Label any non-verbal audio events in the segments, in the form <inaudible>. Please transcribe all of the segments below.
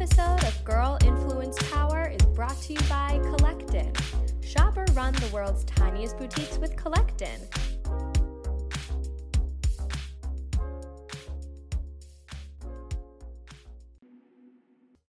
episode of Girl Influence Power is brought to you by Collectin. Shop or run the world's tiniest boutiques with Collectin.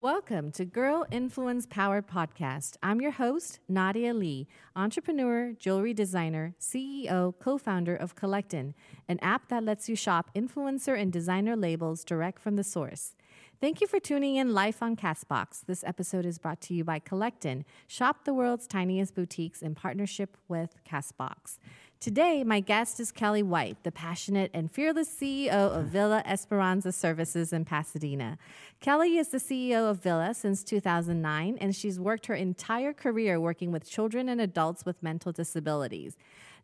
Welcome to Girl Influence Power Podcast. I'm your host, Nadia Lee, entrepreneur, jewelry designer, CEO, co founder of Collectin, an app that lets you shop influencer and designer labels direct from the source. Thank you for tuning in live on Castbox. This episode is brought to you by Collectin. Shop the world's tiniest boutiques in partnership with Castbox. Today, my guest is Kelly White, the passionate and fearless CEO of hmm. Villa Esperanza Services in Pasadena. Kelly is the CEO of Villa since 2009, and she's worked her entire career working with children and adults with mental disabilities.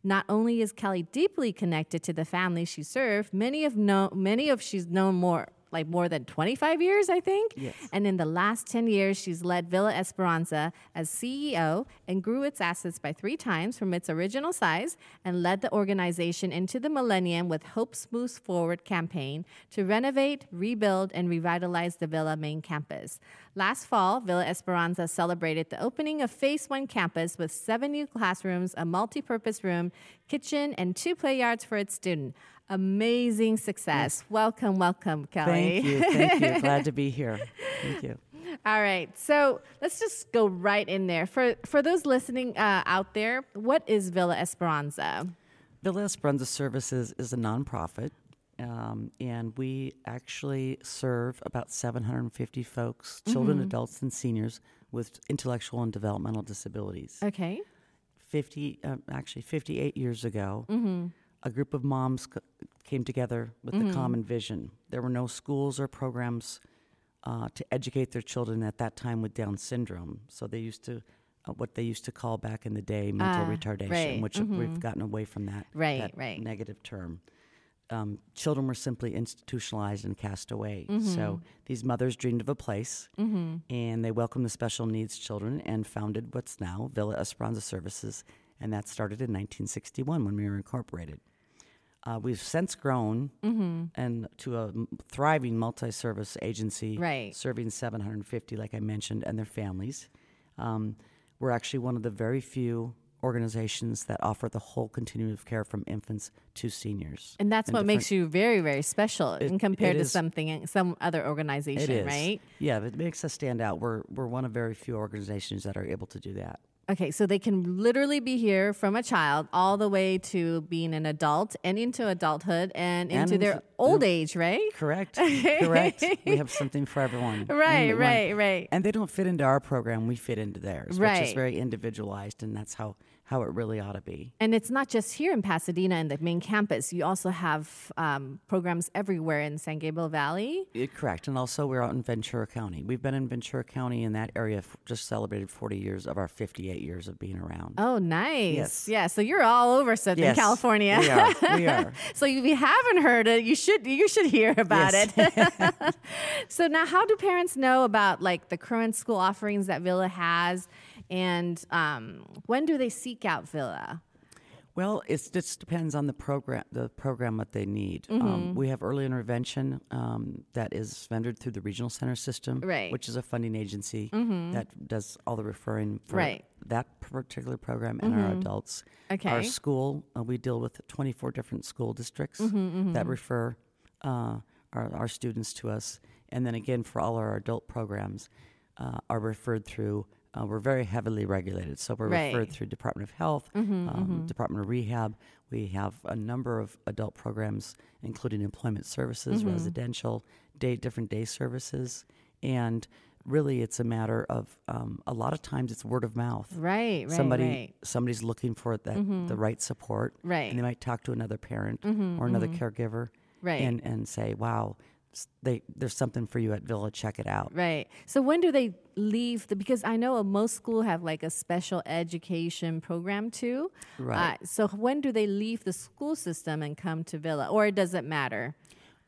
Not only is Kelly deeply connected to the family she served, many of know many of she's known more like more than 25 years, I think. Yes. And in the last 10 years, she's led Villa Esperanza as CEO and grew its assets by three times from its original size and led the organization into the millennium with Hope's Moves Forward campaign to renovate, rebuild, and revitalize the Villa main campus. Last fall, Villa Esperanza celebrated the opening of Phase 1 campus with seven new classrooms, a multi purpose room, kitchen, and two play yards for its students. Amazing success. Welcome, welcome, Kelly. Thank you. Thank you. <laughs> Glad to be here. Thank you. All right, so let's just go right in there. For for those listening uh, out there, what is Villa Esperanza? Villa Esperanza Services is a nonprofit, um, and we actually serve about 750 folks, children, adults, and seniors with intellectual and developmental disabilities. Okay. 50, uh, actually 58 years ago, a group of moms c- came together with the common vision. There were no schools or programs uh, to educate their children at that time with Down syndrome. So they used to, uh, what they used to call back in the day, mental Ah, retardation, right, which we've gotten away from that, Right, that right. negative term. Um, children were simply institutionalized and cast away. Mm-hmm. So these mothers dreamed of a place, and they welcomed the special needs children and founded what's now Villa Esperanza Services, and that started in 1961 when we were incorporated. Uh, we've since grown Mm-hmm. and to a thriving multi-service agency, Right. serving 750, like I mentioned, and their families. Um, we're actually one of the very few organizations that offer the whole continuum of care from infants to seniors. And that's what makes you very, very special in compared to is. something some other organization, It is right? Yeah, it makes us stand out. We're we're one of very few organizations that are able to do that. Okay, so they can literally be here from a child all the way to being an adult and into adulthood and And into their into- old age, right? Correct. <laughs> Correct. We have something for everyone. Right, right, right. And they don't fit into our program. We fit into theirs, which is very individualized, and that's how how it really ought to be. And it's not just here in Pasadena in the main campus. You also have um, programs everywhere in San Gabriel Valley. Yeah, correct. And also, we're out in Ventura County. We've been in Ventura County in that area, f- just celebrated 40 years of our 58 years of being around. Oh, nice. Yes. Yeah, so you're all over Southern Yes, California. We are. <laughs> We are. so if you haven't heard it, you should you should hear about Yes. it. <laughs> so now how do parents know about like the current school offerings that Villa has and um, when do they seek out Villa? Well, it just depends on the program, the program that they need. Um, we have early intervention um, that is vended through the regional center system, Right. which is a funding agency that does all the referring for Right. that particular program and our adults. Okay. Our school, uh, we deal with 24 different school districts that refer uh, our, our students to us. And then again, for all our adult programs, uh, are referred through. Uh, we're very heavily regulated, so we're Right. referred through Department of Health, um, Department of Rehab. We have a number of adult programs, including employment services, residential, day different day services, and really, it's a matter of um, a lot of times it's word of mouth. Right, right, Somebody right. somebody's looking for that the right support, Right. And they might talk to another parent or another caregiver, Right. And and say, "Wow, they there's something for you at Villa. Check it out." Right. So when do they leave? The, because I know most school have like a special education program too. Right. Uh, so when do they leave the school system and come to Villa, or does it matter?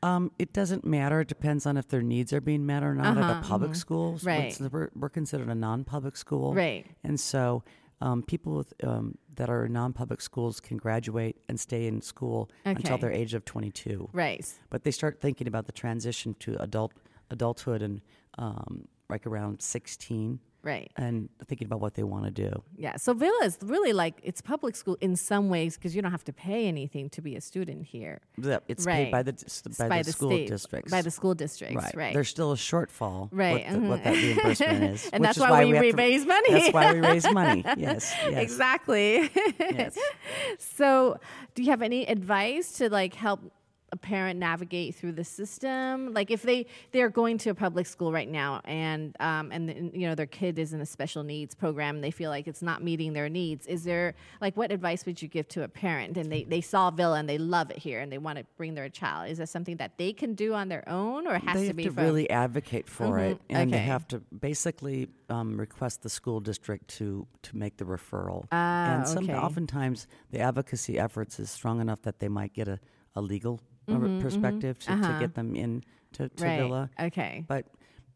Um, it doesn't matter. It depends on if their needs are being met or not at a public school. So Uh-huh, Right. We're, we're considered a non-public school. Right. And so um, people with, um, that are in non-public schools can graduate and stay in school until Okay. their age of 22. Right. But they start thinking about the transition to adult adulthood and um, like around 16 Right. and thinking about what they want to do. Yeah. So Villa is really like it's public school in some ways because you don't have to pay anything to be a student here. The- It's Right. paid by the dis- by, the, school state, districts. By the school districts, right. right. There's still a shortfall. Right, What, the- what that mhm. reimbursement is, <laughs> And that's is why we have re- to- raise money. That's why we raise money. <laughs> Yes. yes Exactly. <laughs> Yes. So, do you have any advice to like help a parent navigate through the system? Like, if they they're going to a public school right now, and um, and, and, you know their kid is in a special needs program, and they feel like it's not meeting their needs. Is there like what advice would you give to a parent? And they they saw Villa and they love it here, and they want to bring their child. Is that something that they can do on their own, or has they to have be to from? really advocate for it, and they have to basically um, request the school district to to make the referral. Ah, and some, okay. oftentimes the advocacy efforts is strong enough that they might get a, a legal uh, Mm-hmm, perspective to, to get them in to, to right. Villa. Okay. But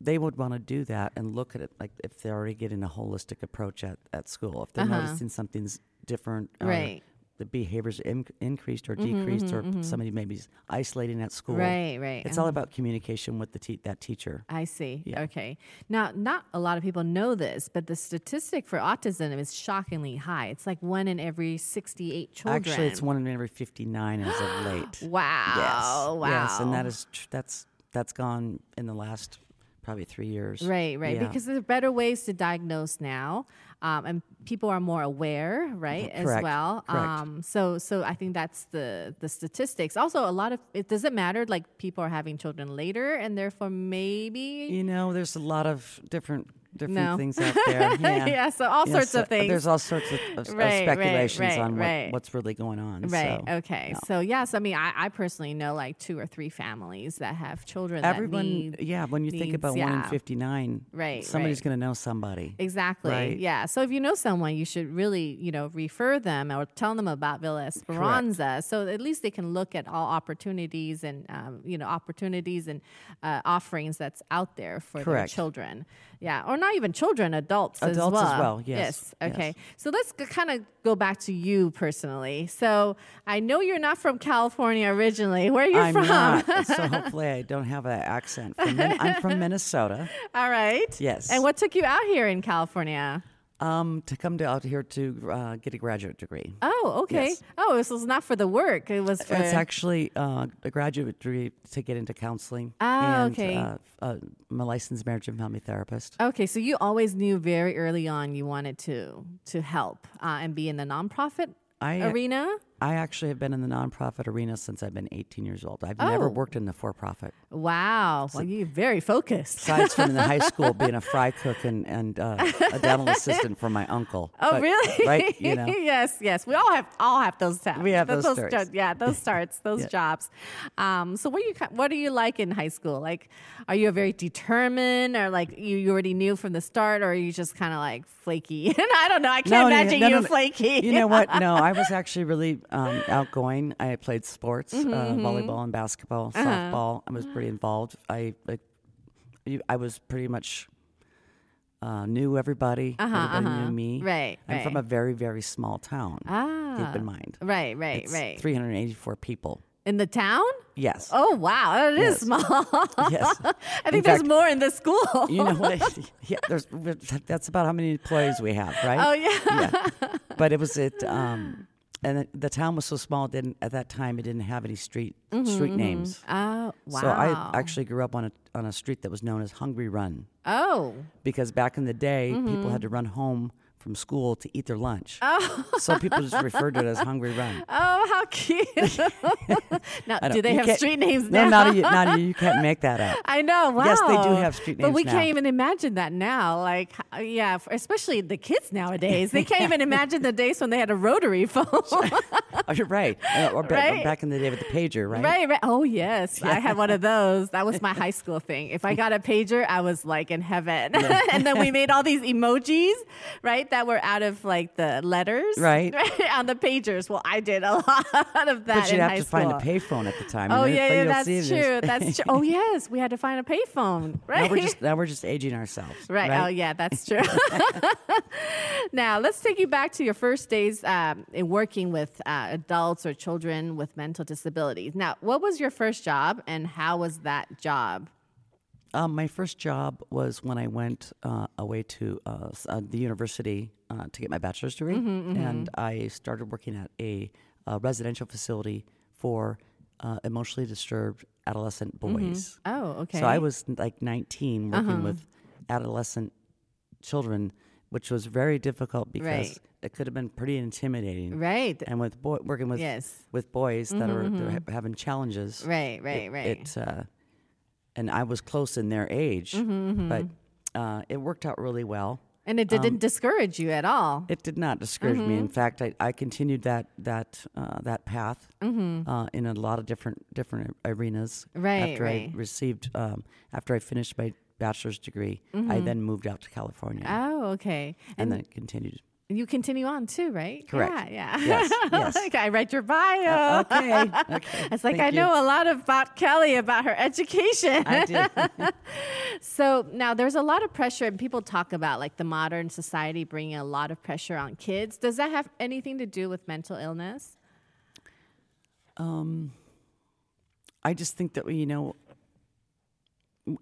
they would want to do that and look at it like if they're already getting a holistic approach at, at school. If they're noticing something's different, Uh-huh. Right. The behaviors in, increased or mm-hmm, decreased, or mm-hmm, mm-hmm. somebody maybe is isolating at school. Right, right. It's uh-huh. all about communication with the te- that teacher. I see. Yeah. Okay. Now, not a lot of people know this, but the statistic for autism is shockingly high. It's like one in every 68 children. Actually, it's one in every 59 as of late. <gasps> Wow. Yes. Wow. Yes, and that is tr- that's that's gone in the last probably three years. Right, right. Yeah. Because there are better ways to diagnose now, um, and people are more aware, right, as Correct, well. correct. Um, so, so I think that's the the statistics. Also, a lot of it doesn't matter like people are having children later, and therefore maybe you know, there's a lot of different different No. things out there. <laughs> Yeah. Yeah, so all sorts of uh, things. There's all sorts of, of, of Right, right, speculations right, on what, right. what's really going on. Right. so, okay. yeah. So yes, I mean, I, I personally know like two or three families that have children that Everyone, need. yeah. When you think needs, about one in 59, Right, somebody's right. going to know somebody. Exactly. Right. Yeah. So if you know someone, you should really, you know, refer them or tell them about Villa Esperanza. So at least they can look at all opportunities and, um, you know, opportunities and uh, offerings that's out there for their children. Yeah. Or not even children, adults, as Adults as well. well, yes, Okay. yes. So let's kind of go back to you personally. So I know you're not from California originally. Where are you I'm from? not, <laughs> so hopefully I don't have an accent. From Min- I'm from <laughs> Minnesota. all right. Yes. And what took you out here in California? Um, to come to, out here to uh, get a graduate degree. Oh, okay. Yes. Oh, this was not for the work. It was for. It's actually uh, a graduate degree to get into counseling. Ah, and, okay. Uh, uh, I'm a licensed marriage and family therapist. okay, so you always knew very early on you wanted to to help uh, and be in the nonprofit I arena. I actually have been in the nonprofit arena since I've been 18 years old. I've never Oh. worked in the for-profit. Wow, well, you're very focused. Aside from in the high school <laughs> being a fry cook and, and uh, a dental assistant for my uncle. Oh, But- really? Right? You know. <laughs> yes, yes. We all have all have those. We have those those starts. yeah, those <laughs> starts, those Yeah. jobs. Um, so what do you what are you like in high school? Like, are you very determined, or like you, you already knew from the start, or are you just kind of like flaky? and I don't know. I can't No, imagine no, you no, no. flaky. You know what? No, I was actually really um, outgoing. I played sports, Mm-hmm, uh, volleyball and basketball, Uh-huh. softball. I was pretty involved. I, I, I was pretty much uh, knew everybody. everybody knew me. Uh-huh, Right, I'm from a very, very small town. ah, keep in mind. Right, right, It's right. 384 people. In the town? Yes. Oh wow, that is Yes. small. <laughs> Yes. <laughs> I think there's fact- more in the school. You know what? <laughs> yeah, there's, that's about how many employees we have, right? oh yeah. yeah. But it was it, um, and the town was so small. It didn't at that time. It didn't have any street street names. Oh wow. So I actually grew up on a on a street that was known as Hungry Run Oh. because back in the day, people Mm-hmm. had to run home from school to eat their lunch. Oh. So people just referred to it as Hungry Run. <laughs> Oh, how cute. <laughs> now, do they have street names now? No, now? not you, not you. You can't make that up. <laughs> I know. Wow. Yes, they do have street names But we names can't even imagine that now. Like, yeah, for, especially the kids nowadays. They can't even imagine the days when they had a rotary phone. Oh, you're right. Uh, or, ba- or Right? back in the day with the pager, right? Right, right. Oh, yes. I had one of those. That was my high school thing. If I got a pager, I was like in heaven. and then we made all these emojis, right, that were out of like the letters. Right. <laughs> on the pagers. Well, I did a <laughs> lot of that But you'd have to school. find a payphone at the time. Oh yeah, yeah, that's see this. true. That's true. Oh <laughs> yes, we had to find a payphone. Right. Now we're just now we're just aging ourselves. Right. Oh, yeah, that's true. now, let's take you back to your first days um, in working with uh, adults or children with mental disabilities. Now, what was your first job and how was that job? Um, my first job was when I went uh, away to uh, uh, the university uh, to get my bachelor's degree, Mm-hmm, and I started working at a, uh residential facility for uh, emotionally disturbed adolescent boys. Oh, okay. So I was like 19 working Uh-huh. with adolescent children, which was very difficult because Right. it could have been pretty intimidating. right. And with boy, working with Yes. with boys that are they're having challenges, Right, right, it, right. It, uh, and I was close in their age, Mm-hmm, but uh, it worked out really well. and it didn't discourage you at all. It did not discourage me. Mm-hmm. In fact, I, I continued that that uh, that path uh, in a lot of different different arenas. Mm-hmm. Right, After right. I received, um, after I finished my bachelor's degree, I then moved out to California Mm-hmm. Oh, okay. and then continued. You continue on too, right? Correct. Yeah, yeah. Yes, yes. <laughs> like I read your bio. Okay, <laughs> okay. It's like Thank I you. know a lot about Kelly about her education. I did. <laughs> So now there's a lot of pressure, and people talk about like the modern society bringing a lot of pressure on kids. Does that have anything to do with mental illness? Um, I just think that you know,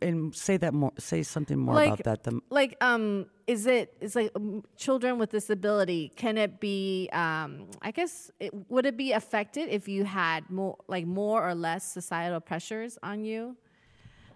and say that more. Say something more Like- about that. The, Like, um, is it is like um, children with disability? Can it be? Um, I guess it, would it be affected if you had more like more or less societal pressures on you?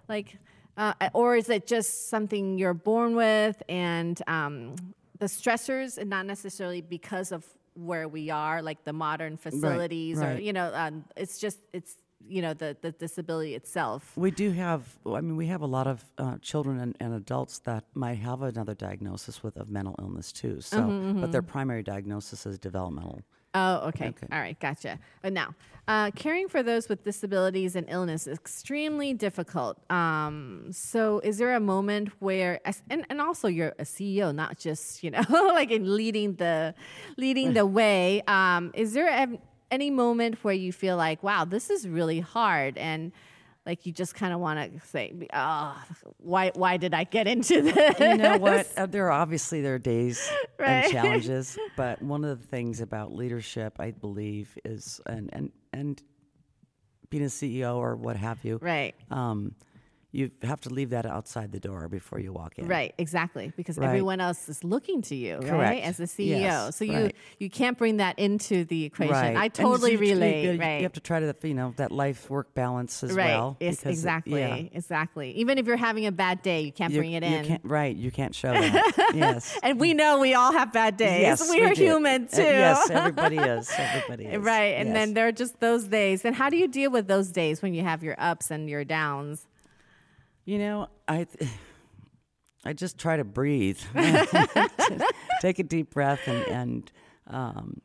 Like, uh, or is it just something you're born with and um, the stressors, and not necessarily because of where we are, like the modern facilities, or right. you know, um, it's just it's you know the the disability itself. We do have, I mean, we have a lot of uh, children and, and adults that might have another diagnosis with of mental illness too. So, but their primary diagnosis is developmental. Oh, okay. Okay. All right, gotcha. But now, uh, caring for those with disabilities and illness is extremely difficult. Um, so, is there a moment where, and, and also you're a CEO, not just you know, <laughs> like in leading the leading the way. Um, is there a, any moment where you feel like, wow, this is really hard, and like you just kind of want to say, oh, why why did I get into this? <laughs> You know what? Uh, there are obviously there are days <laughs> Right. and challenges, but one of the things about leadership, I believe, is and and and being a CEO or what have you, Right. um, you have to leave that outside the door before you walk in. Right, exactly, because Right. everyone else is looking to you, right, as the CEO. Yes, so you right. you can't bring that into the equation. Right. I totally relate. You, right, you have to try to, you know, that life work balance as right. well. Yes, because it- exactly, yeah. exactly. Even if you're having a bad day, you can't You- bring it you in. can't- right, you can't show that. <laughs> yes. And we know we all have bad days. Yes, we are do. human Uh, too. yes, everybody is. Everybody <laughs> is. Right, and Yes. then there are just those days. And how do you deal with those days when you have your ups and your downs? You know, I <sighs> I just try to breathe, <laughs> take a deep breath, and and um,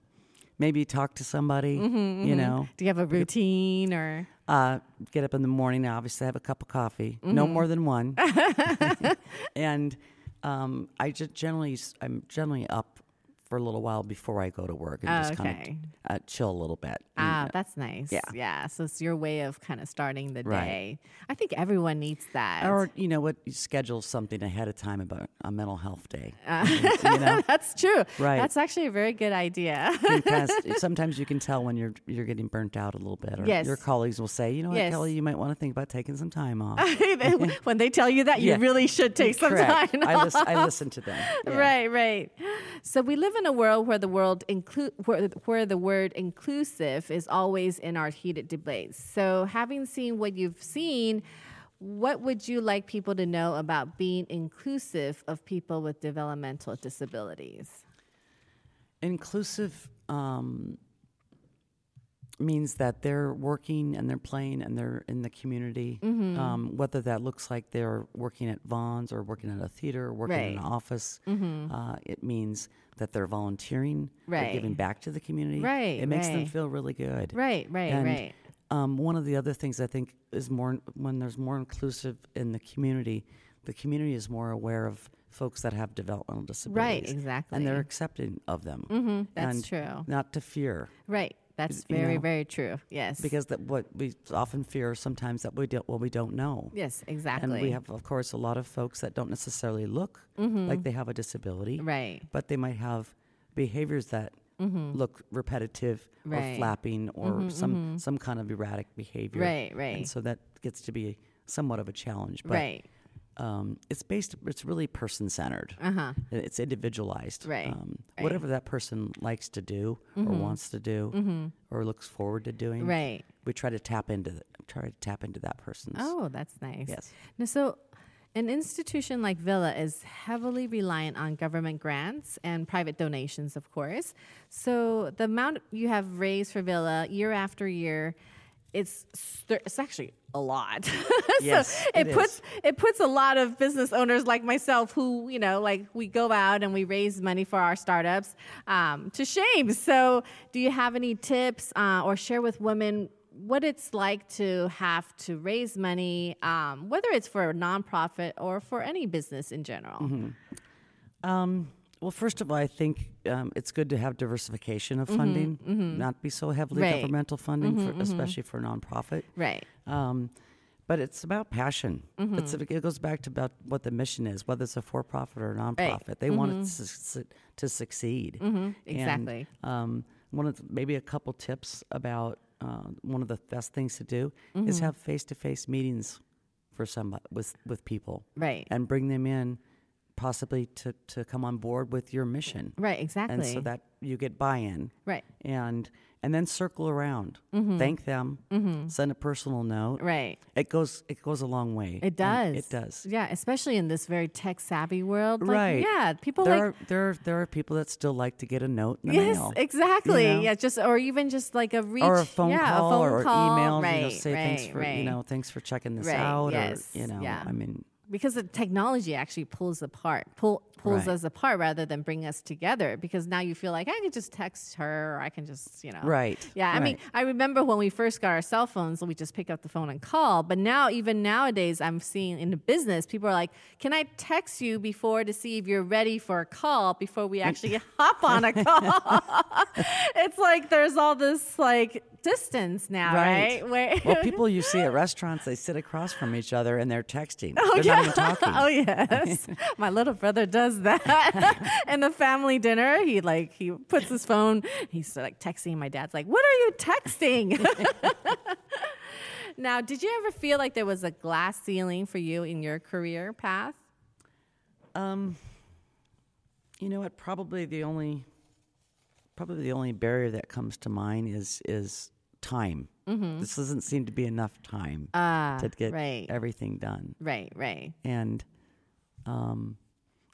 maybe talk to somebody. Mm-hmm, You know, Do you have a routine or? uh, get up in the morning. And obviously, have a cup of coffee, no Mm-hmm. more than one, <laughs> <laughs> and um, I just generally I'm generally up for a little while before I go to work and Oh, just kind of uh, chill a little bit. Ah, that's nice. Yeah. yeah. So it's your way of kind of starting the Right. day. I think everyone needs that. Or you know what, you schedule something ahead of time about a mental health day. <laughs> Uh, you know, <laughs> That's true. Right. That's actually a very good idea. of- <laughs> sometimes you can tell when you're you're getting burnt out a little bit. Or Yes. your colleagues will say, you know what, Yes. Kelly, you might want to think about taking some time off. when they tell you that, Yeah. you really should take some Correct. time. I, listen, I listen to them. Yeah. Right, right. So we live in a world where the world include where, where the word inclusive is always in our heated debates. So having seen what you've seen, what would you like people to know about being inclusive of people with developmental disabilities? Inclusive um, means that they're working and they're playing and they're in the community. Mm-hmm. Um, whether that looks like they're working at Vons or working at a theater or working in an Right. Mm-hmm. office, uh, it means that they're volunteering, they're Right. giving back to the community. Right, It makes them feel really good. Right, right, And, right. Um, one of the other things I think is more when there's more inclusive in the community, the community is more aware of folks that have developmental disabilities. Right, exactly. And they're accepting of them. Mm-hmm, that's and true. Not to fear, Right. That's you very, know, very true. Yes. because that what we often fear sometimes that we don't what we don't know. yes, exactly. And we have, of course, a lot of folks that don't necessarily look like they have a disability, Mm-hmm. right. but they might have behaviors that look repetitive Mm-hmm. Right. or flapping or some some kind of erratic behavior. Right, right. And so that gets to be somewhat of a challenge. But Right. Um, it's based. It's really person centered. Uh-huh. It's individualized. Right. Um, Right. Mm-hmm. Whatever that person likes to do or wants to do or looks forward to doing. Right. We try to tap into th- try to tap into that person's. Oh, that's nice. Yes. Now, so an institution like Villa is heavily reliant on government grants and private donations, of course. So the amount you have raised for Villa year after year, it's it's actually a lot. <laughs> Yes, so it, it is. puts it puts a lot of business owners like myself who you know like we go out and we raise money for our startups um, to shame. So do you have any tips uh, or share with women? What it's like to have to raise money, um, whether it's for a nonprofit or for any business in general. Mm-hmm. Um, well, first of all, I think um, it's good to have diversification of funding, not be so heavily Mm-hmm, Right. governmental funding, for, especially for a nonprofit. Right. Um, but it's about passion. Mm-hmm. It's, it goes back to about what the mission is, whether it's a for-profit or a nonprofit. They want it to, to succeed. And, Exactly. um, one of the, maybe a couple tips about uh, one of the best things to do Mm-hmm. is have face-to-face meetings for some with with people, Right. and bring them in, possibly to to come on board with your mission, Right. Exactly. and so that you get buy-in right. and and then circle around, mm-hmm. thank them, mm-hmm. send a personal note. Right. It goes it goes a long way. It does. It does. Yeah, especially in this very tech savvy world. Like, Right. yeah. People There like are there are, there are people that still like to get a note in the Yes, mail. exactly. you know? Yeah, just or even just like a reach or a phone yeah, call a phone or call. email, Right, you know, say thanks for right. you know, thanks for checking this Right, out yes, or you know, yeah. I mean because the technology actually pulls apart, pull pulls Right. us apart rather than bring us together. Because now you feel like I can just text her, or I can just you know, Right, Yeah, I mean. I remember when we first got our cell phones, we just pick up the phone and call. But now, even nowadays, I'm seeing in the business, people are like, "Can I text you before to see if you're ready for a call before we actually <laughs> hop on a call?" <laughs> it's like there's all this like distance now, right? Where well, <laughs> people you see at restaurants, they sit across from each other and they're texting. they're not even talking. <laughs> Oh yes, <laughs> my little brother does that. In the family dinner, he like he puts his phone. He's like texting. My dad's like, "What are you texting?" now, did you ever feel like there was a glass ceiling for you in your career path? Um, you know what? Probably the only, probably the only barrier that comes to mind is is time. This doesn't seem to be enough time Mm-hmm. Ah, to get right. everything done, Right, right, and um,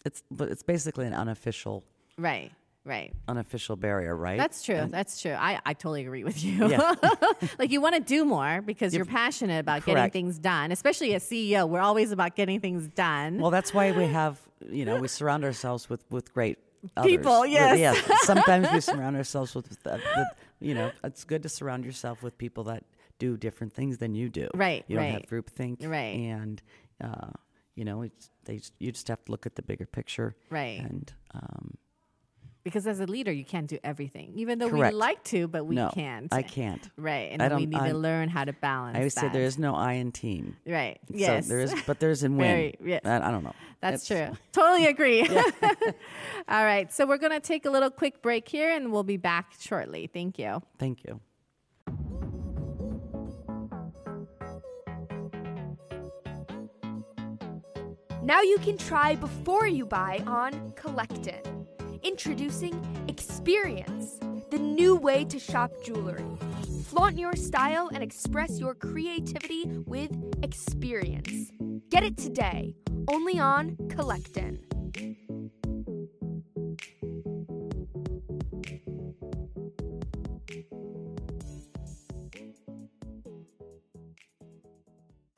it's but it's basically an unofficial right, right. unofficial barrier, right? That's true. And- That's true. I, I totally agree with you. Yeah. <laughs> like you want to do more because you're passionate about getting things done, especially as CEO. We're always about getting things done. Well, that's why we have, you know, we <laughs> surround ourselves with with great others. People, yes. yes. <laughs> Sometimes we surround <laughs> ourselves with, with, uh, with, you know, it's good to surround yourself with people that do different things than you do. Right, You don't have right. groupthink. Right. And, uh, you know, it's, they, you just have to look at the bigger picture. Right. And, um, Because as a leader, you can't do everything, even though Correct. we like to, but we no, can't. I can't. Right, and I then we don't- need to I'm- learn how to balance. I always say there is no I in team. Right. Yes. So there is, but there's in <laughs> win. Very- yes. I, I don't know. That's It's- true. <laughs> Totally agree. <laughs> All right. So we're gonna take a little quick break here, and we'll be back shortly. Thank you. Thank you. Now you can try before you buy on Collectin. Introducing Experience, the new way to shop jewelry. Flaunt your style and express your creativity with experience. Get it today, only on Collectin.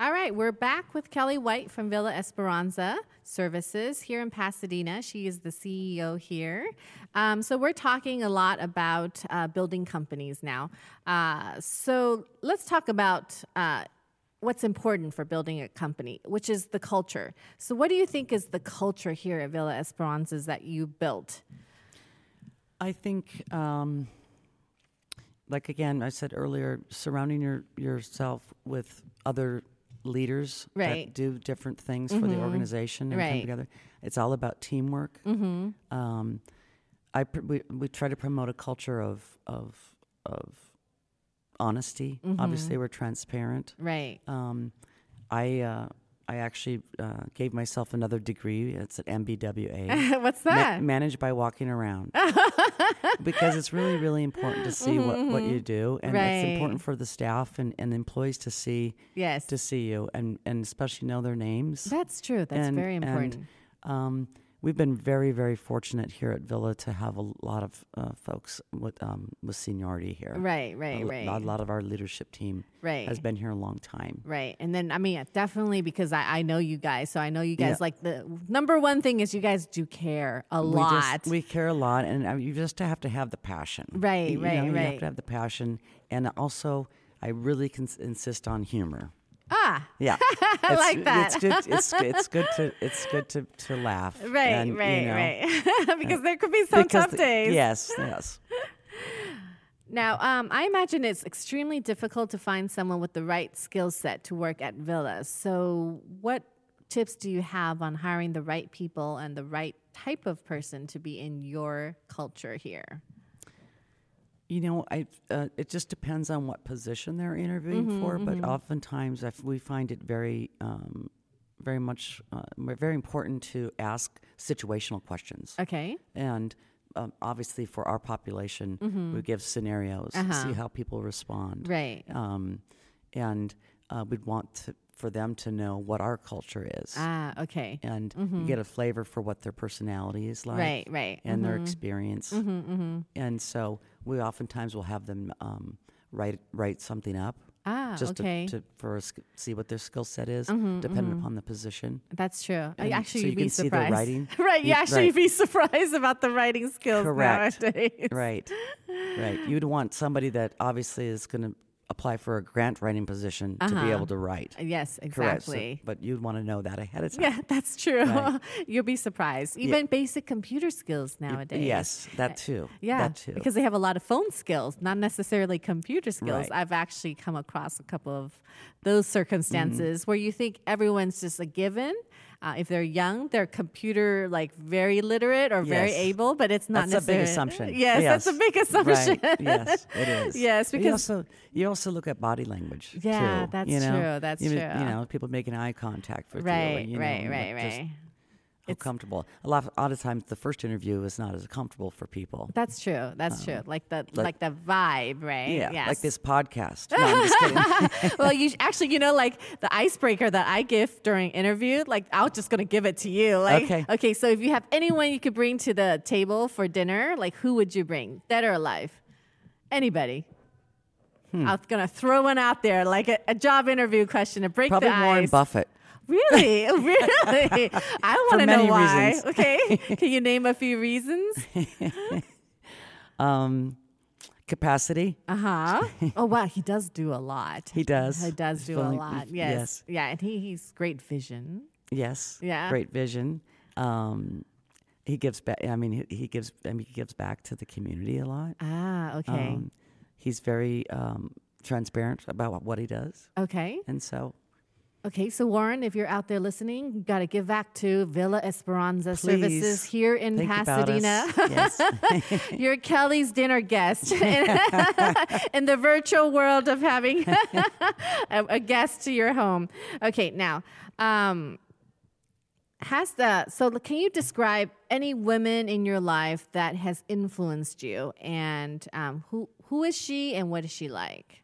All right, we're back with Kelly White from Villa Esperanza Services here in Pasadena. She is the CEO here. Um, so we're talking a lot about uh, building companies now. Uh, so let's talk about uh, what's important for building a company, which is the culture. So what do you think is the culture here at Villa Esperanzas that you built? I think, um, like again, I said earlier, surrounding your, yourself with other leaders Right. that do different things for the organization and Right. come together. It's all about teamwork. Mm-hmm. Um, I pr- we, we try to promote a culture of of of honesty. Obviously, we're transparent. Right. Um, I uh, I actually uh, gave myself another degree. It's at MBWA. <laughs> What's Ma- that? managed by walking around. <laughs> because it's really, really important to see what, what you do. And it's Mm-hmm, important for the staff and, and employees to see yes. to see you and, and especially know their names. That's true. That's And- very and, important. um, we've been very, very fortunate here at Villa to have a lot of uh, folks with um, with seniority here. right, right, a, right. A lot of our leadership team Right. has been here a long time. Right. And then, I mean, definitely because I, I know you guys. So I know you guys, Yeah. like, the number one thing is you guys do care a We lot. just we care a lot, and uh, you just have to have the passion. Right, You- you right, You have to have the passion, and also I really cons- insist on humor. Ah, Yeah, <laughs> I It's- like that. It's good. It's good. It's good to. <laughs> It's good to to laugh. right, and, you right, know, right. <laughs> because there could be some tough the- days. Yes, yes. Now, um, I imagine it's extremely difficult to find someone with the right skill set to work at villas. So, what tips do you have on hiring the right people and the right type of person to be in your culture here? You know, I uh, it just depends on what position they're interviewing Mm-hmm, for, but oftentimes if we find it very, um, very much, uh, very important to ask situational questions. Okay. And um, obviously, for our population, we give scenarios, Mm-hmm. Uh-huh. see how people respond. Right. Um, and uh, we'd want to, for them to know what our culture is. Ah, okay. and you get a flavor for what their personality is like Right, right. and their experience and so we oftentimes will have them um, write write something up Ah, just okay. to, to for us to see what their skill set is depending upon the position That's true. And actually so you'd you be can see their surprised. writing. <laughs> right. You You- actually right. be surprised about the writing skills Correct. nowadays. right right you'd want somebody that obviously is going to apply for a grant writing position to be uh-huh. able to write uh, Yes, Correct. So- exactly. but you'd want to know that ahead of time Yeah, <laughs> that's true. Right. <laughs> You'll be surprised. Even basic computer skills nowadays. yes that uh, too Yeah, that too because they have a lot of phone skills, not necessarily computer skills. Right. I've actually come across a couple of those circumstances Mm-hmm. where you think everyone's just a given. Uh, if they're young, they're computer like very literate or very able, but it's not That's a big assumption. Yes, that's a big assumption. Right. <laughs> Yes, it is. <laughs> Yes, because- you also you also look at body language. Yeah, too, that's you know? true, that's you, true. You know, people making eye contact with you. right, and, you know, right, right, right. How comfortable. A lot, of, a lot of times, the first interview is not as comfortable for people. That's true. That's true. Like the like, the vibe, right? Um, Yeah, Yes. like this podcast. <laughs> No, I'm just kidding. <laughs> well, you actually, you know, like the icebreaker that I give during interview, like I'm just gonna give it to you. Like, Okay. okay. So if you have anyone you could bring to the table for dinner, like who would you bring, dead or alive? Anybody. Hmm. I'm gonna throw one out there, like a, a job interview question to break Probably the Warren ice. Buffett. Really, <laughs> really. I want to know why. reasons. Okay, <laughs> can you name a few reasons? <laughs> Um, capacity. Uh huh. oh wow, he does do a lot. He does. He does do a lot. Yes. yes. Yeah, and he, he's great vision. Yes. Yeah. Great vision. Um, he gives back. I mean, he, he gives. I mean, he gives back to the community a lot. Ah, okay. Um, he's very um, transparent about what he does, okay. and so Okay. So Warren, if you're out there listening, you got to give back to Villa Esperanza Services here in think. Pasadena. Yes. <laughs> You're Kelly's dinner guest <laughs> <laughs> in, the virtual world of having a, a guest to your home. Okay, now, um, has the so can you describe any women in your life that has influenced you, and um, who who is she and what is she like?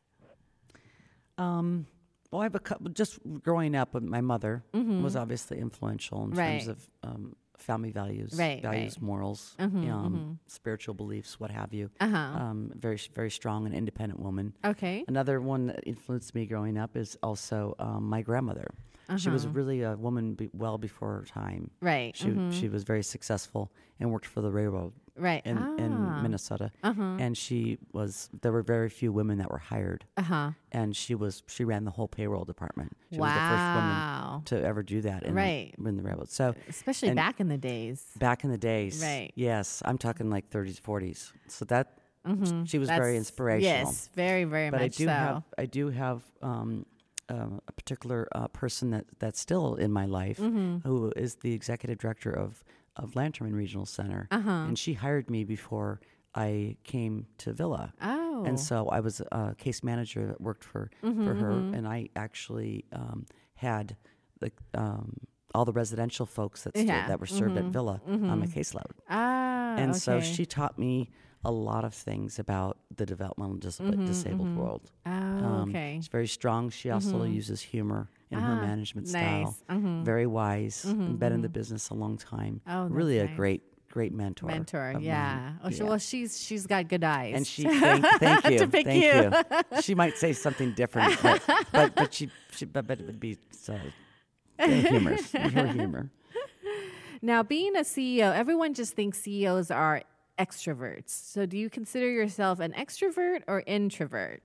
Um, well, I have a couple. Just growing up, with my mother was obviously influential in Mm-hmm. Right. terms of um, family values, Right, values, right. morals, Mhm, um, spiritual beliefs, what have you. Uh huh. Um, very, very strong and independent woman. okay. Another one that influenced me growing up is also um, my grandmother. She was Uh-huh. really a woman be- well before her time. Right. She she was very successful and worked for the railroad Right. in, ah. in Minnesota. Uh-huh. And she was there were very few women that were hired, Uh huh. and she was she ran the whole payroll department. She wow. was the first woman to ever do that in, Right. the, in the railroad. So Especially back in the days. back in the days, Right. Yes, I'm talking like 30s, 40s. So that Mhm. she was very inspirational. Yes, very, very but I do so. have I do have um, uh, a particular uh, person that that's still in my life Mm-hmm. who is the executive director of of Lanterman Regional Center, Uh-huh. and she hired me before I came to Villa. oh. And so I was a case manager that worked for, Mm-hmm, for her, and I actually um, had the um, all the residential folks that stood, Yeah. that were served at Villa on my caseload. Ah, and so she taught me a lot of things about the developmental dis- uh, mm-hmm, disabled mm-hmm. world. Oh, Um, okay. She's very strong. She also mm-hmm. uses humor in her Ah, management nice. style. Very wise. Been in the business a long time. Oh, really a great, great mentor. Mentor, mine. yeah. Oh, she, well, she's she's got good eyes. And she <laughs> thank, thank you, thank you. you. She might say something different, but but, but <laughs> she, she but, but it would be uh, so humorous. <laughs> Her humor. Now, being a CEO, everyone just thinks CEOs are extroverts. So, do you consider yourself an extrovert or introvert?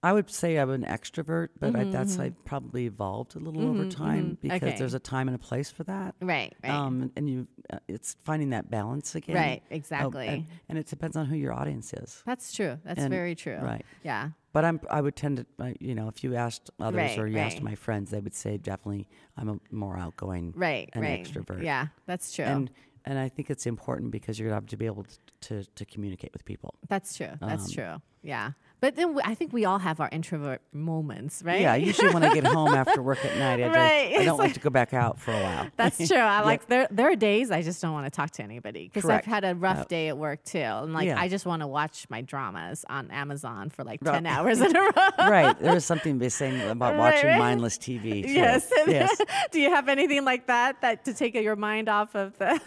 I would say I'm an extrovert, but I, that's I probably evolved a little over time because Okay. there's a time and a place for that. Right, right. Um, and you, uh, it's finding that balance again. Right, Oh, exactly. and, and it depends on who your audience is. That's true. That's and- very true. right. Yeah. But I'm, I would tend to, uh, you know, if you asked others Right, or you asked my friends, they would say definitely I'm a more outgoing, Right. an right. extrovert. Yeah, that's true. And and I think it's important because you're going to have to be able to, to, to communicate with people. that's true. That's um, true. Yeah. But then we, I think we all have our introvert moments, right? Yeah, usually when I get home after work at night, I, <laughs> just- I don't like to go back out for a while. <laughs> That's true. I <laughs> like there. There are days I just don't want to talk to anybody because I've had a rough day at work too, and like yeah. I just want to watch my dramas on Amazon for like ten hours in a row. right. There is something be saying about Right, watching right. mindless TV. too. Yes. yes. Do you have anything like that that to take your mind off of the?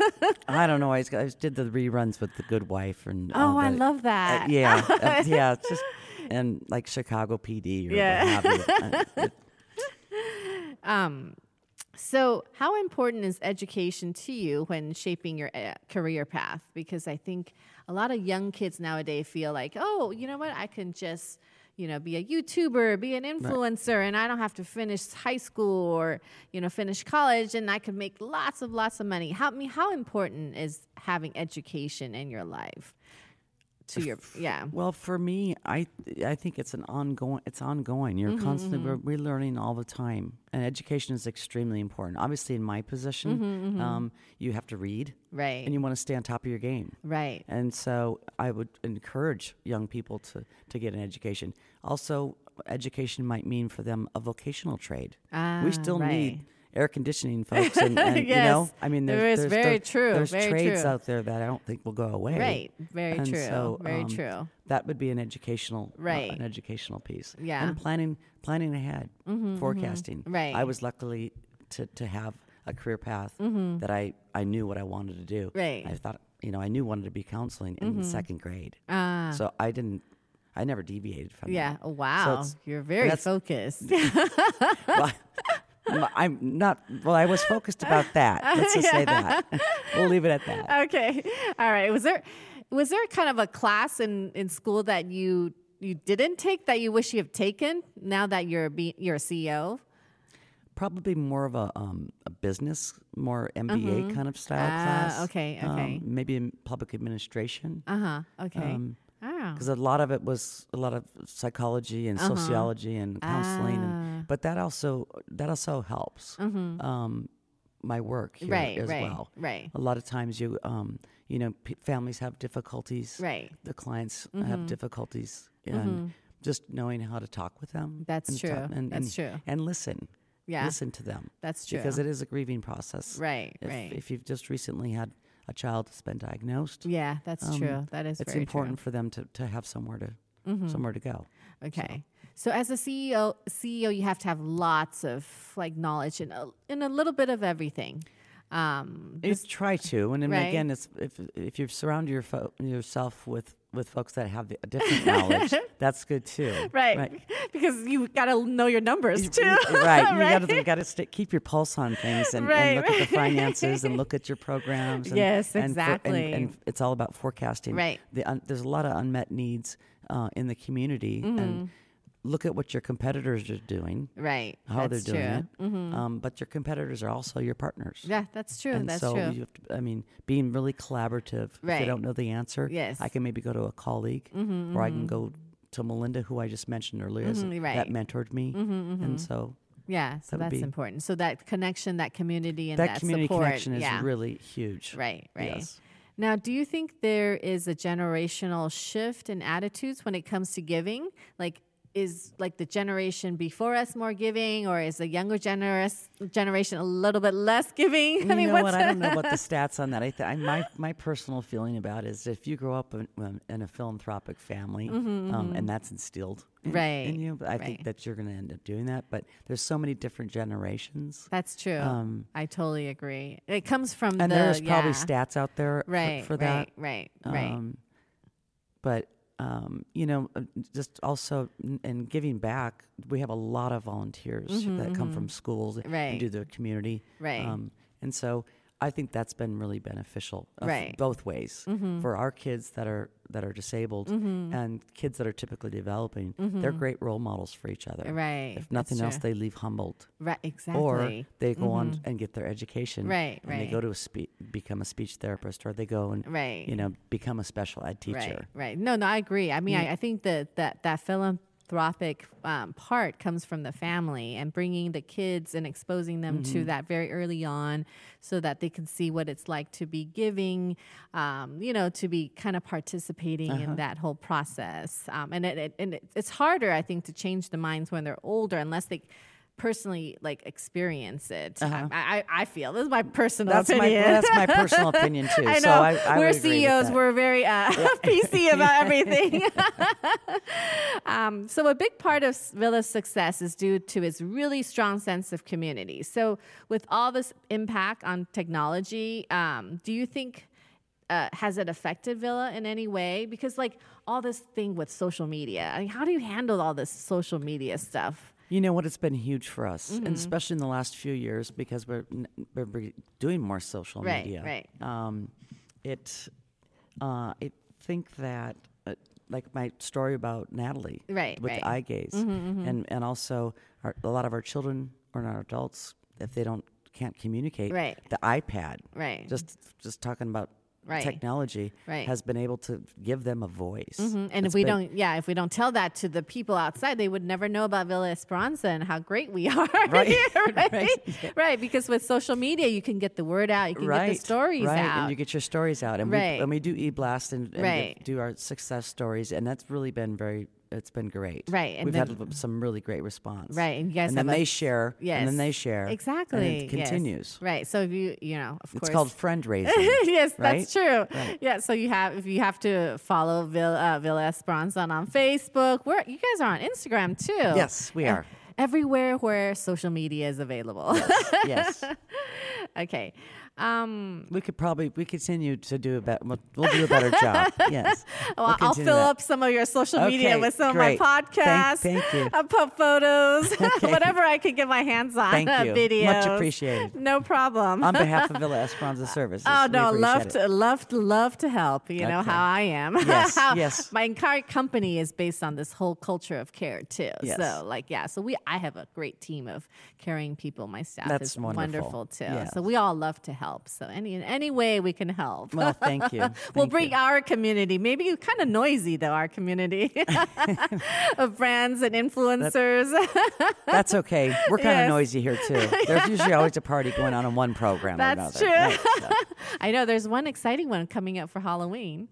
I don't know. I, just, I just did the reruns with The Good Wife and. oh, I love Uh, that. yeah, uh, yeah. It's just and like Chicago PD or Yeah. what have you. <laughs> Uh, Um, so, how important is education to you when shaping your uh, career path? Because I think a lot of young kids nowadays feel like, oh, you know what, I can just, you know, be a YouTuber, be an influencer, and I don't have to finish high school or, you know, finish college, and I could make lots of lots of money. help me how important is having education in your life? To your yeah. Well, for me, I I think it's an ongoing. It's ongoing. You're Mm-hmm, constantly relearning all the time, and education is extremely important. Obviously, in my position, um, you have to read, Mm-hmm, Right. and you want to stay on top of your game. Right. And so, I would encourage young people to to get an education. Also, education might mean for them a vocational trade. Ah, we still right. need air conditioning <laughs> folks, and, and you know, I mean, there's, there's very the- true, There's very trades true. out there that I don't think will go away. Right. Very And true. so, Very um, true. That would be an educational, uh, Right. an educational piece. Yeah. and planning, planning ahead, forecasting. Right. I was luckily to to have a career path that I I knew what I wanted to do. Mm-hmm. Right. Mm-hmm. I thought you know I knew wanted to be counseling in the second grade. Ah. So I didn't. I never deviated from Yeah. that. Oh, wow. it's- You're very focused. <laughs> Well, I'm not. Well, I was focused about that. <laughs> Let's just say that. <laughs> we'll leave it at that. okay. All right. Was there was there kind of a class in in school that you you didn't take that you wish you have taken now that you're be, you're a CEO? Probably more of a um, a business, more MBA kind of style Ah, class. okay, Um, okay. maybe in public administration, Uh huh. Okay. Um, oh. because a lot of it was a lot of psychology and Uh-huh. sociology and counseling, Ah. Mm-hmm. and, but that also that also helps um, my work here Right. as right. well. Right. A lot of times you um, you know p- families have difficulties. Right. The clients have difficulties, and just knowing how to talk with them. Mm-hmm. That's and true. talk- and, That's and, true. And listen. Yeah. Listen to them. That's true. Because it is a grieving process. Right, If, right. If you've just recently had a child that's been diagnosed, yeah, that's um, true. That is it's very important true. for them to, to have somewhere to somewhere to go. Okay. So as a CEO, CEO, you have to have lots of like knowledge and a, and a little bit of everything. Um, try to, and then Right. again, it's if if you surround your fo- yourself with with folks that have the, a different knowledge, <laughs> that's good too. right. because you got to know your numbers too. right. You <laughs> Right? you gotta st- keep your pulse on things and, Right, and look at the finances and <laughs> look at your programs. And, Yes, and for- and- exactly. and, it's all about forecasting. Right. The un, there's a lot of unmet needs uh, in the community, Mm-hmm. and look at what your competitors are doing, Right. how that's they're doing true. Mm-hmm. it. Um, but your competitors are also your partners. Yeah, that's true. And that's so true. you have to, I mean, being really collaborative. If Right. they don't know the answer, Yes. Mm-hmm, I can maybe go to a colleague, or I can go to Melinda, who I just mentioned earlier, Mhm, right. that mentored me, and so yeah, so that that's important. So that connection, that community, and that, that, community support, connection is yeah. really huge. Right, right. Yes. Now, do you think there is a generational shift in attitudes when it comes to giving? Like, is like the generation before us more giving, or is the younger generous generation a little bit less giving? <laughs> You know what? I don't know what the <laughs> stats on that. I, th- I my my personal feeling about it is if you grow up in, um, in a philanthropic family, um, and that's instilled in, Mm-hmm, Right, in you, I right. think that you're going to end up doing that. But there's so many different generations, That's true. Um, I totally agree. It comes from and the there's probably yeah. stats out there for- right for, that. Right, right, right. Um, but um, you know, uh, just also in giving back, we have a lot of volunteers that come from schools Mm-hmm, Right. and do their community. Right. Um, and so I think that's been really beneficial, uh, Right. Mm-hmm. both ways for our kids that are that are disabled and kids that are typically developing. They're great role models for each other. Mm-hmm. Right, If nothing else, they leave humbled. right, exactly. Or they go on and get their education, Right, And they go to a spe- become a speech therapist, or they go and Right. you know become a special ed teacher. Right, right. No, no, I agree. I mean, I, I think that that that philanthropic um, part comes from the family and bringing the kids and exposing them to that very early on, so that they can see what it's like to be giving, um, you know, to be kind of participating in that whole process. Um, and it, it and it, it's harder, I think, to change the minds when they're older, unless they personally like experience it. I, I, I feel this is my personal That's my opinion. well, that's my personal <laughs> opinion too. I know. So I, I we're CEOs. We're very uh, <laughs> PC about <laughs> everything. um, so a big part of Villa's success is due to its really strong sense of community. So with all this impact on technology, um, do you think? Uh, has it affected Villa in any way? Because like all this thing with social media, I mean, how do you handle all this social media stuff? You know what? It's been huge for us, Mm-hmm. and especially in the last few years because we're we're doing more social Right, media. right. Um, it, uh, I think that, uh, like my story about Natalie, Right, with right. the eye gaze, and and also our, a lot of our children or our adults, if they don't can't communicate, Right. the iPad, Right. Just just talking about. Right. Technology Right. has been able to give them a voice, Mhm. And if we been- don't, yeah, if we don't tell that to the people outside, they would never know about Villa Esperanza and how great we <laughs> are. Right. <laughs> right? <laughs> Right. Right. Because with social media, you can get the word out, you can get the stories right, out. and you get your stories out, and Right. we and we do e-blast and, and Right. do our success stories, and that's really been very. It's been great. Right, and we've then- had some really great response. Right, and you guys and then a- they share. yes. and then they share. exactly. and it yes. continues. Right. So if you, you know, of It's course. called friend raising. <laughs> yes, right? that's true. Right. Yeah, so you have if you have to follow Villa, uh, Villa Esperanza on Facebook, where you guys are on Instagram too. Yes, we And are. Everywhere where social media is available. yes, <laughs> okay. Um, we could probably we continue to do a better. We'll, we'll do a better <laughs> job. Yes. well, We'll I'll fill that. up some of your social media Okay, with some great. of my podcasts. thank you. I'll put photos, <laughs> <laughs> whatever I can get my hands on. Thank uh, you. Videos. Much appreciated. No problem. On behalf of Villa Esperanza Services. Oh no, love to love to love to help. You know how I am. Yes, yes. My entire company is based on this whole culture of care too. Yes. So like yeah, so we I have a great team of caring people. My staff That's is wonderful. too. Yes. So we all love to help. So any in any way we can help. Well, thank you. <laughs> we'll bring you. our community. Maybe you kind of noisy though. Our community <laughs> <laughs> of brands and influencers. That's okay. We're kind of Yes. noisy here too. There's usually always a party going on in one program That's or true. another. right? So I know there's one exciting one coming up for Halloween.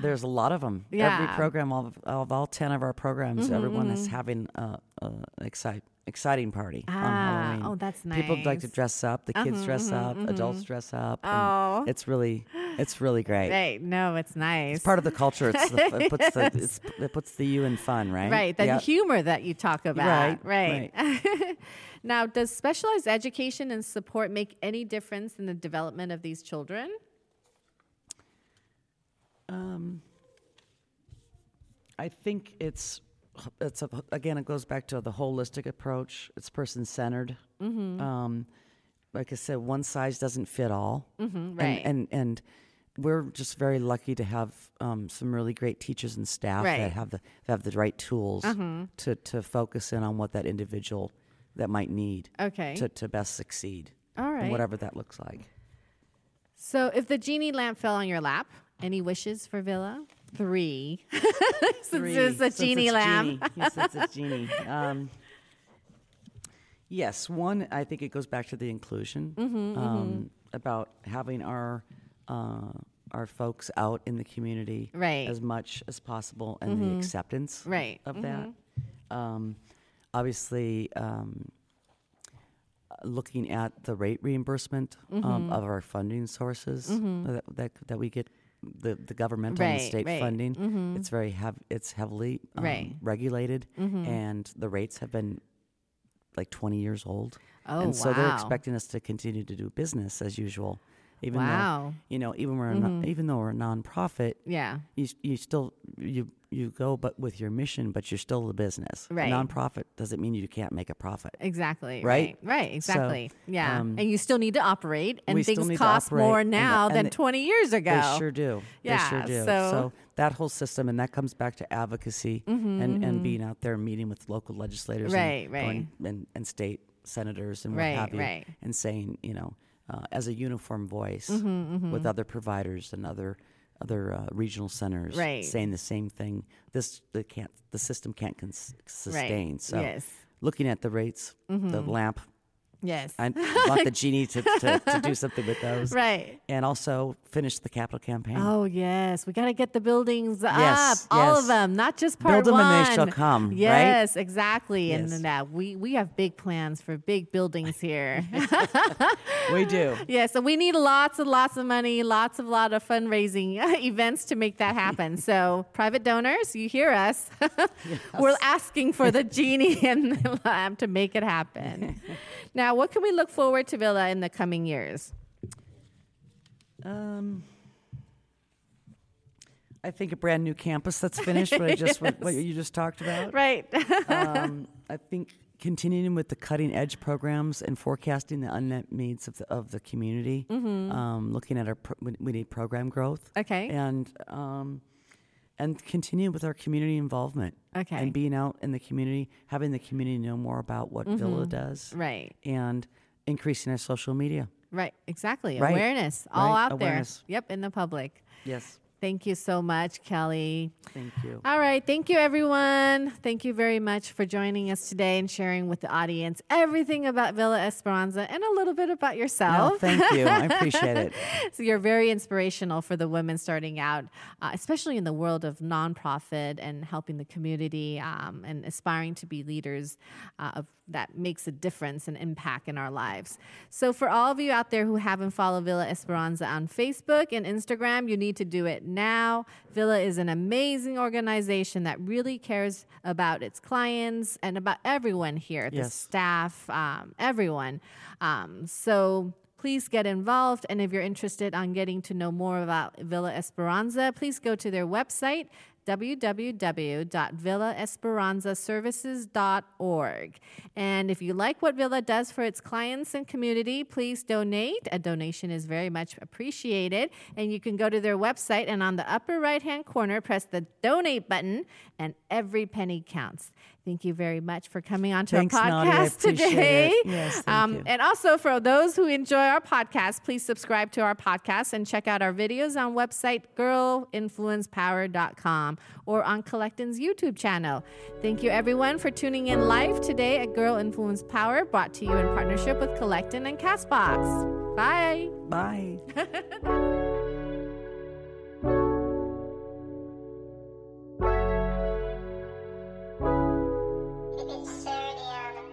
There's a lot of them. Every Yeah. Mm-hmm, program of, of all ten of our programs, everyone is having a, a excite, exciting party on Ah, Halloween. oh, that's nice. People like to dress up. The kids dress up. Adults dress up. and Oh. it's really, it's really great. Right. No, it's nice. It's part of the culture. It's the, it puts the <laughs> it's, it puts the you in fun, right? Right, the Yep. humor that you talk about. Right, Right. <laughs> now, does specialized education and support make any difference in the development of these children? I think it's it's a, again it goes back to the holistic approach. It's person centered. Mm-hmm. Um, like I said, one size doesn't fit all. Mm-hmm, right. And, and and we're just very lucky to have um, some really great teachers and staff Right. that have the that have the right tools Mm-hmm. to to focus in on what that individual that might need Okay. to to best succeed. All and right. whatever that looks like. So, if the genie lamp fell on your lap, any wishes for Villa? Three. <laughs> Since it's a Since genie it's lamp. Genie. Yes, it's a genie. <laughs> Um, yes, one, I think it goes back to the inclusion Mm-hmm, um, about having our uh, our folks out in the community Right. Mm-hmm. as much as possible and the acceptance Right. of that. um, obviously, um, looking at the rate reimbursement Mm-hmm. um, of our funding sources that, that that we get the the governmental and Right, the state right. funding. It's very hev- it's heavily um, Right. regulated, and the rates have been like 20 years old. Oh, and so they're expecting us to continue to do business as usual. Even Wow. Mm-hmm. though you know, even we're a even though we're a nonprofit, Yeah. you you still you you go but with your mission, but you're still a business. Right. A nonprofit doesn't mean you can't make a profit. Exactly. Right? Right. Right. Exactly. yeah. um, and you still need to operate, and things cost more the- now and than the- 20 years ago. They sure do. Yeah, They sure do. so- that whole system, and that comes back to advocacy and, and being out there meeting with local legislators, Mm-hmm, Right, and, right. and, and state senators and what Right, have you, right. and saying, you know, uh, as a uniform voice Mm-hmm, with other providers and other other uh, regional centers, Right. saying the same thing. This the can't the system can't cons- sustain. So, Yes. looking at the rates, the lamp, Yes. I <laughs> want the genie to, to, to do something with those, right. and also finish the capital campaign. Oh yes, we got to get the buildings Yes, up, all yes. of them, not just part one. Build them one. and they shall come, right? Yes, exactly. Yes. And uh, we we have big plans for big buildings here. <laughs> We do. <laughs> yeah, so we need lots and lots of money, lots of lot of fundraising events to make that happen. so private donors, you hear us? We're asking for the genie and the lamp to make it happen. now, what can we look forward to Villa in the coming years? Um, I think a brand new campus that's finished. What I just what, what <laughs> you just talked about. Right. <laughs> Um, I think continuing with the cutting edge programs and forecasting the unmet needs of the of the community. Um, looking at our pro- we- need program growth. Mm-hmm. Okay. And um, and continue with our community involvement. Okay. And being out in the community, having the community know more about what Villa does. Mm-hmm. right. And increasing our social media. Right, exactly. Right, Awareness, all right, out awareness. there. Yep, in the public. Yes. Thank you so much, Kelly. Thank you. All right, thank you, everyone. Thank you very much for joining us today and sharing with the audience everything about Villa Esperanza and a little bit about No, yourself. thank you. I <laughs> appreciate it. <laughs> so you're very inspirational for the women starting out, uh, especially in the world of nonprofit and helping the community um, and aspiring to be leaders uh, of that makes a difference and impact in our lives. So for all of you out there who haven't followed Villa Esperanza on Facebook and Instagram, you need to do it now. Villa is an amazing organization that really cares about its clients and about everyone here, the staff, um, everyone. Um, so please get involved. And if you're interested on getting to know more about Villa Esperanza, please go to their website, www.villaesperanzaservices.org. And if you like what Villa does for its clients and community, please donate. A donation is very much appreciated. And you can go to their website and on the upper right hand corner, press the donate button, and every penny counts. Thank you very much for coming on to Thanks, our podcast <laughs> appreciate today. Yes, um, you. And also for those who enjoy our podcast, please subscribe to our podcast and check out our videos on website girlinfluencepower.com or on Kollectin's YouTube channel. Thank you everyone for tuning in live today at Girl Influence Power, brought to you in partnership with Collectin and Castbox. Bye. Bye. <laughs>